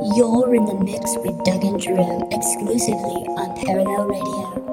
You're in the mix with Doug and Jerome exclusively on Parallel Radio.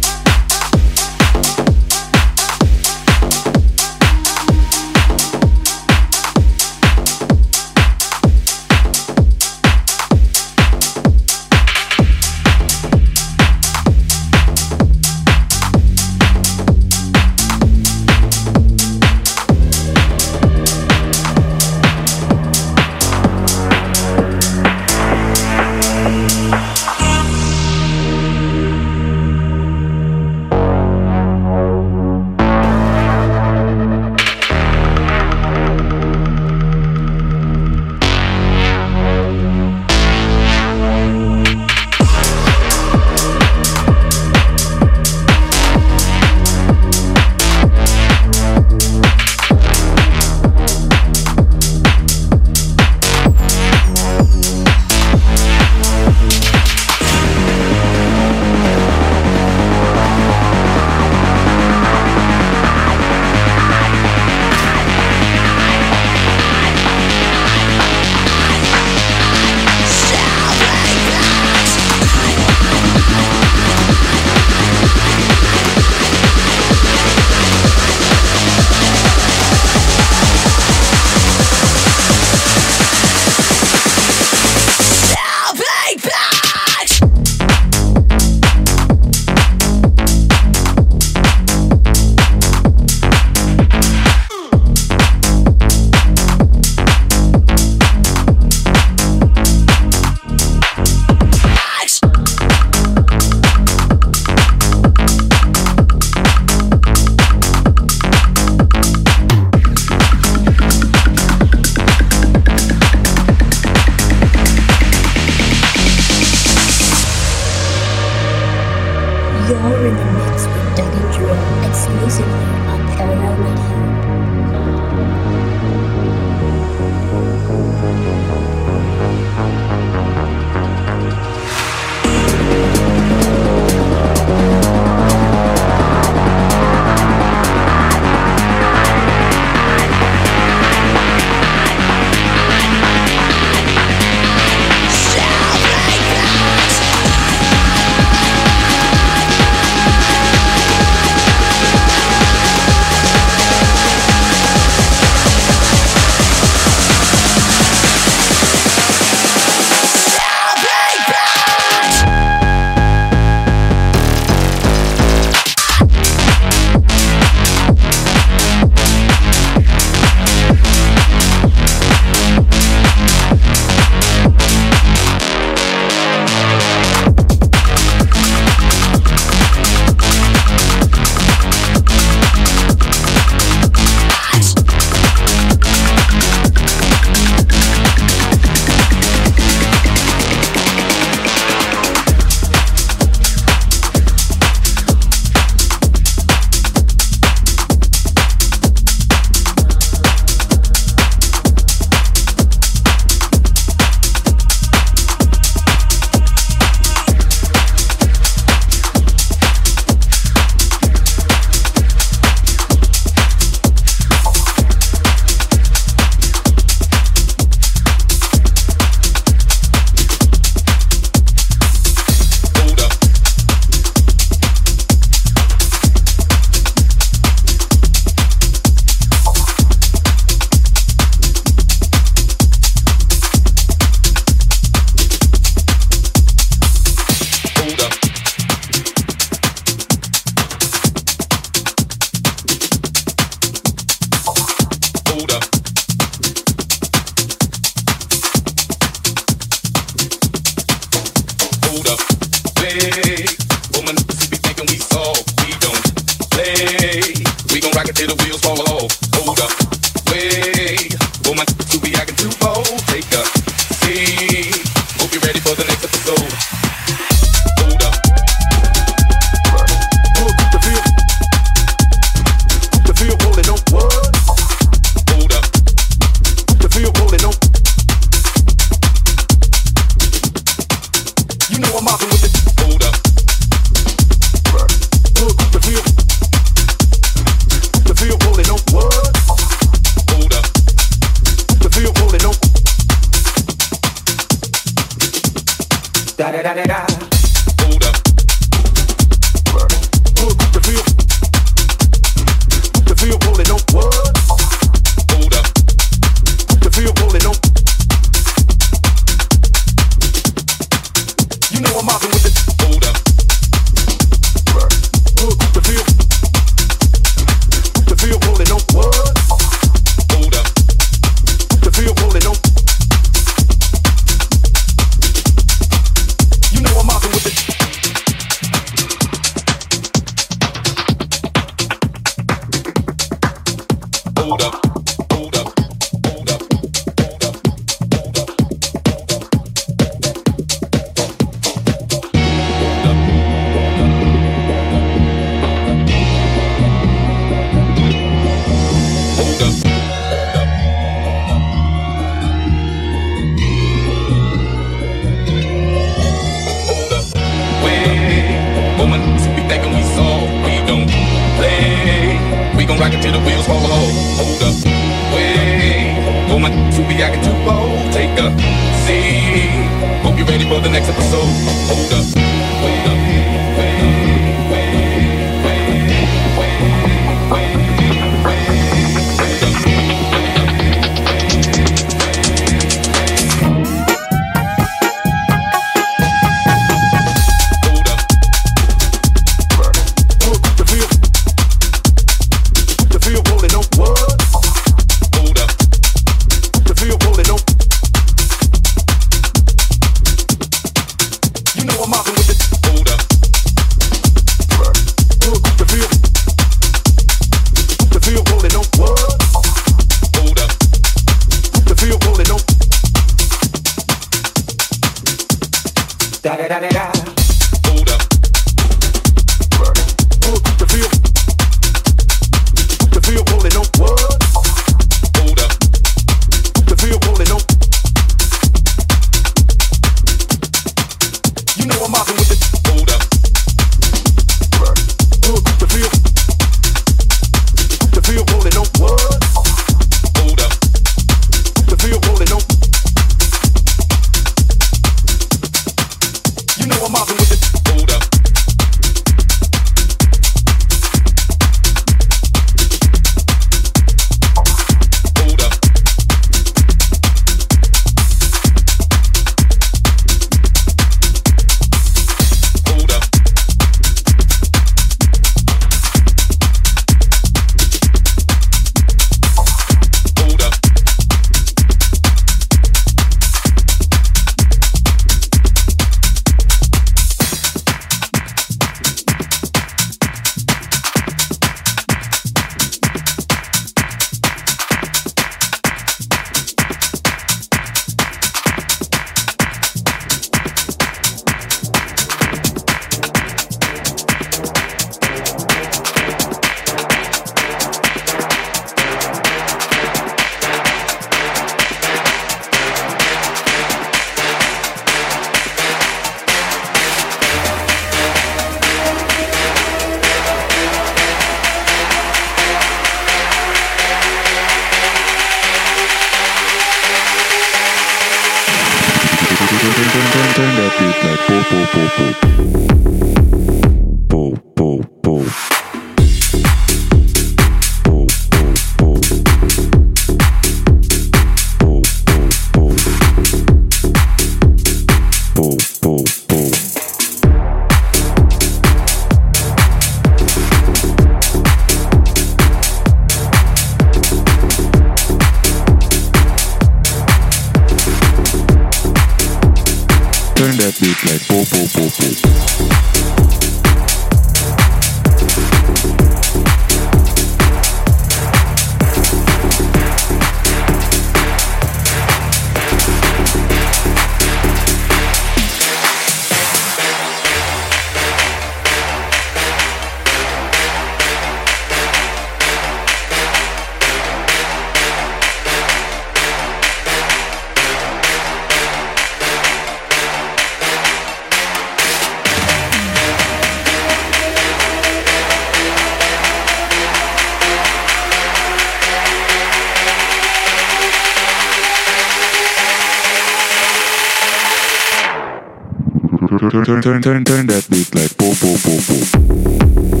turn turn turn turn turn that beat like boom boom boom boom.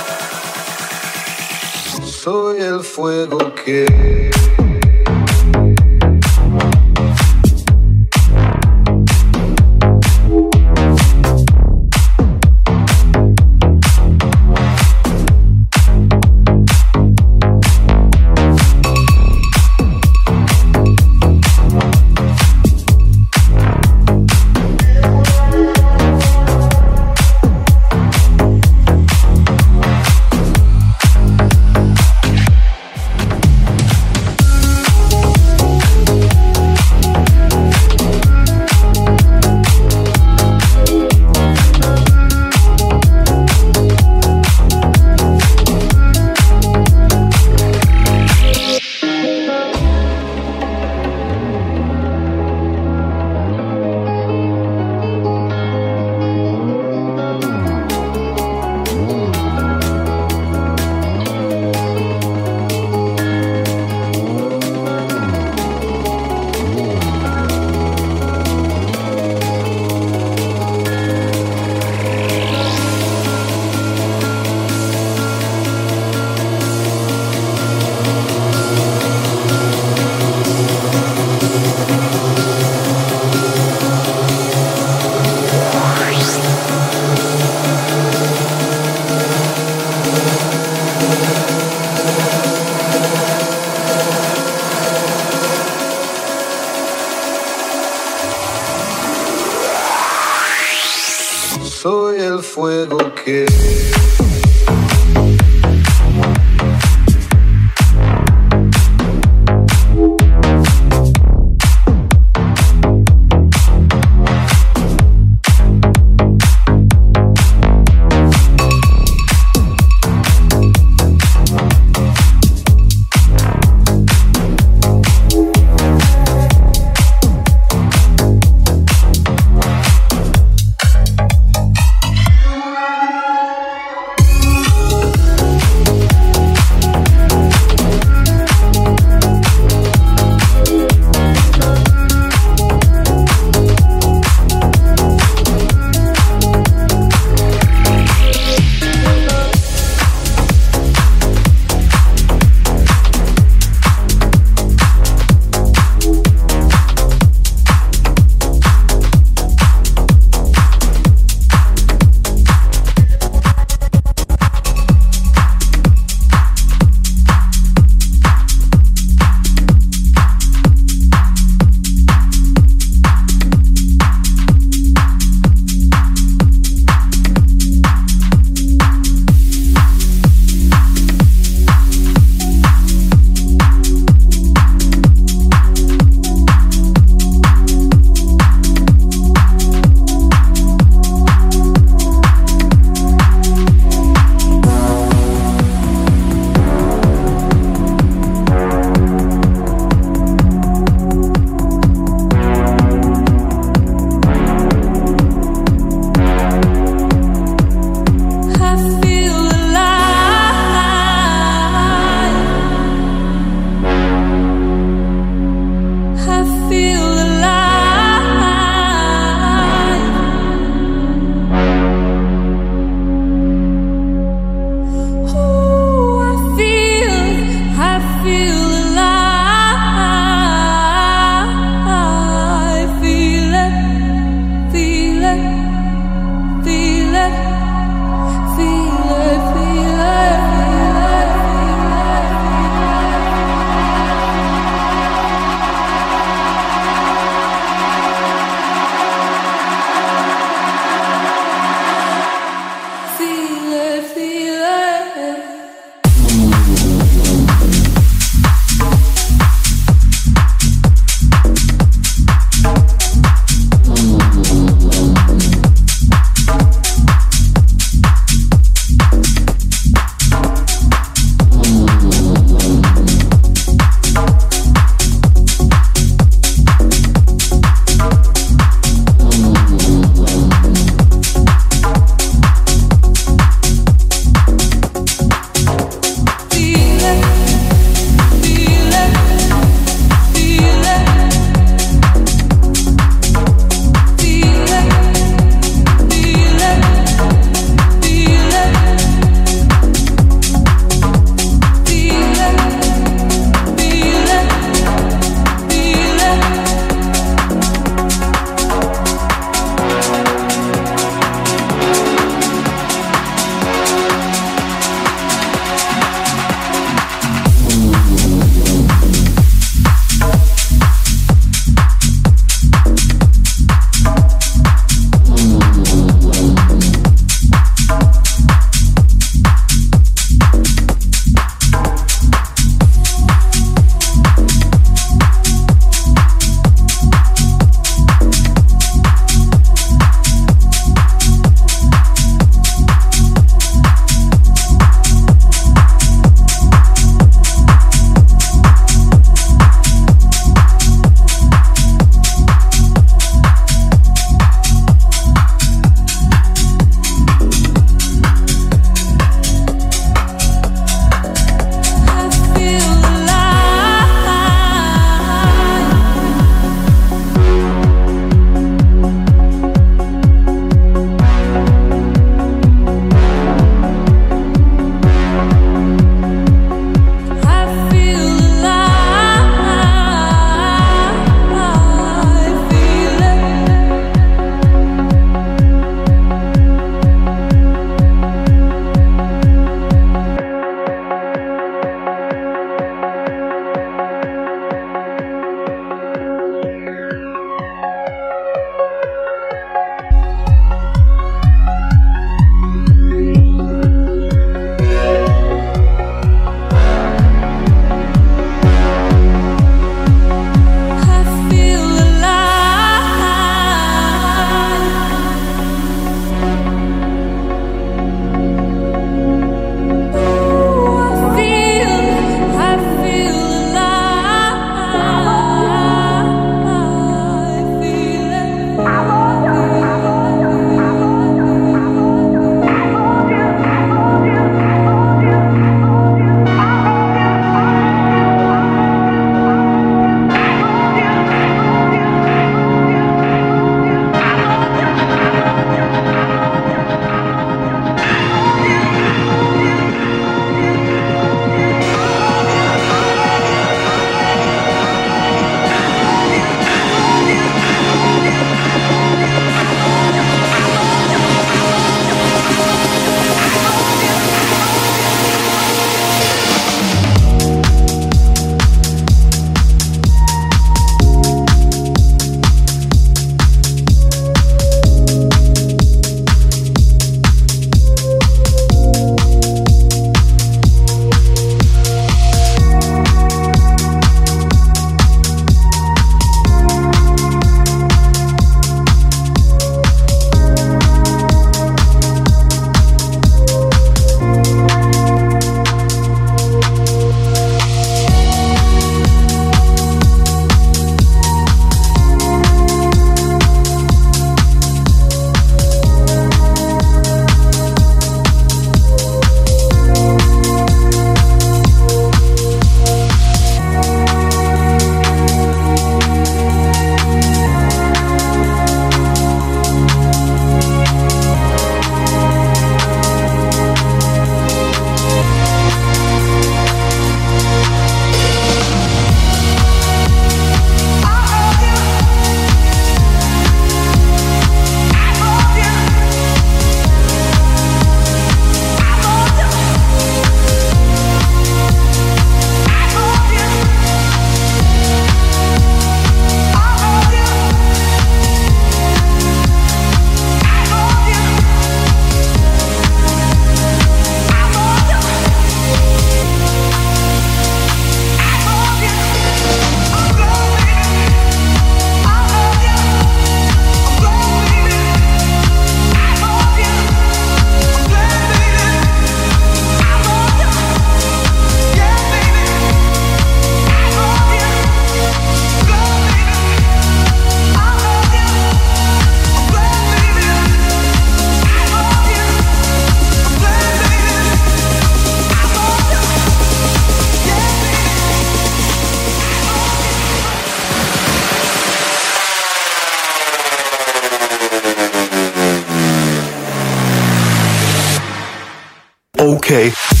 Okay.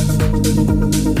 thank you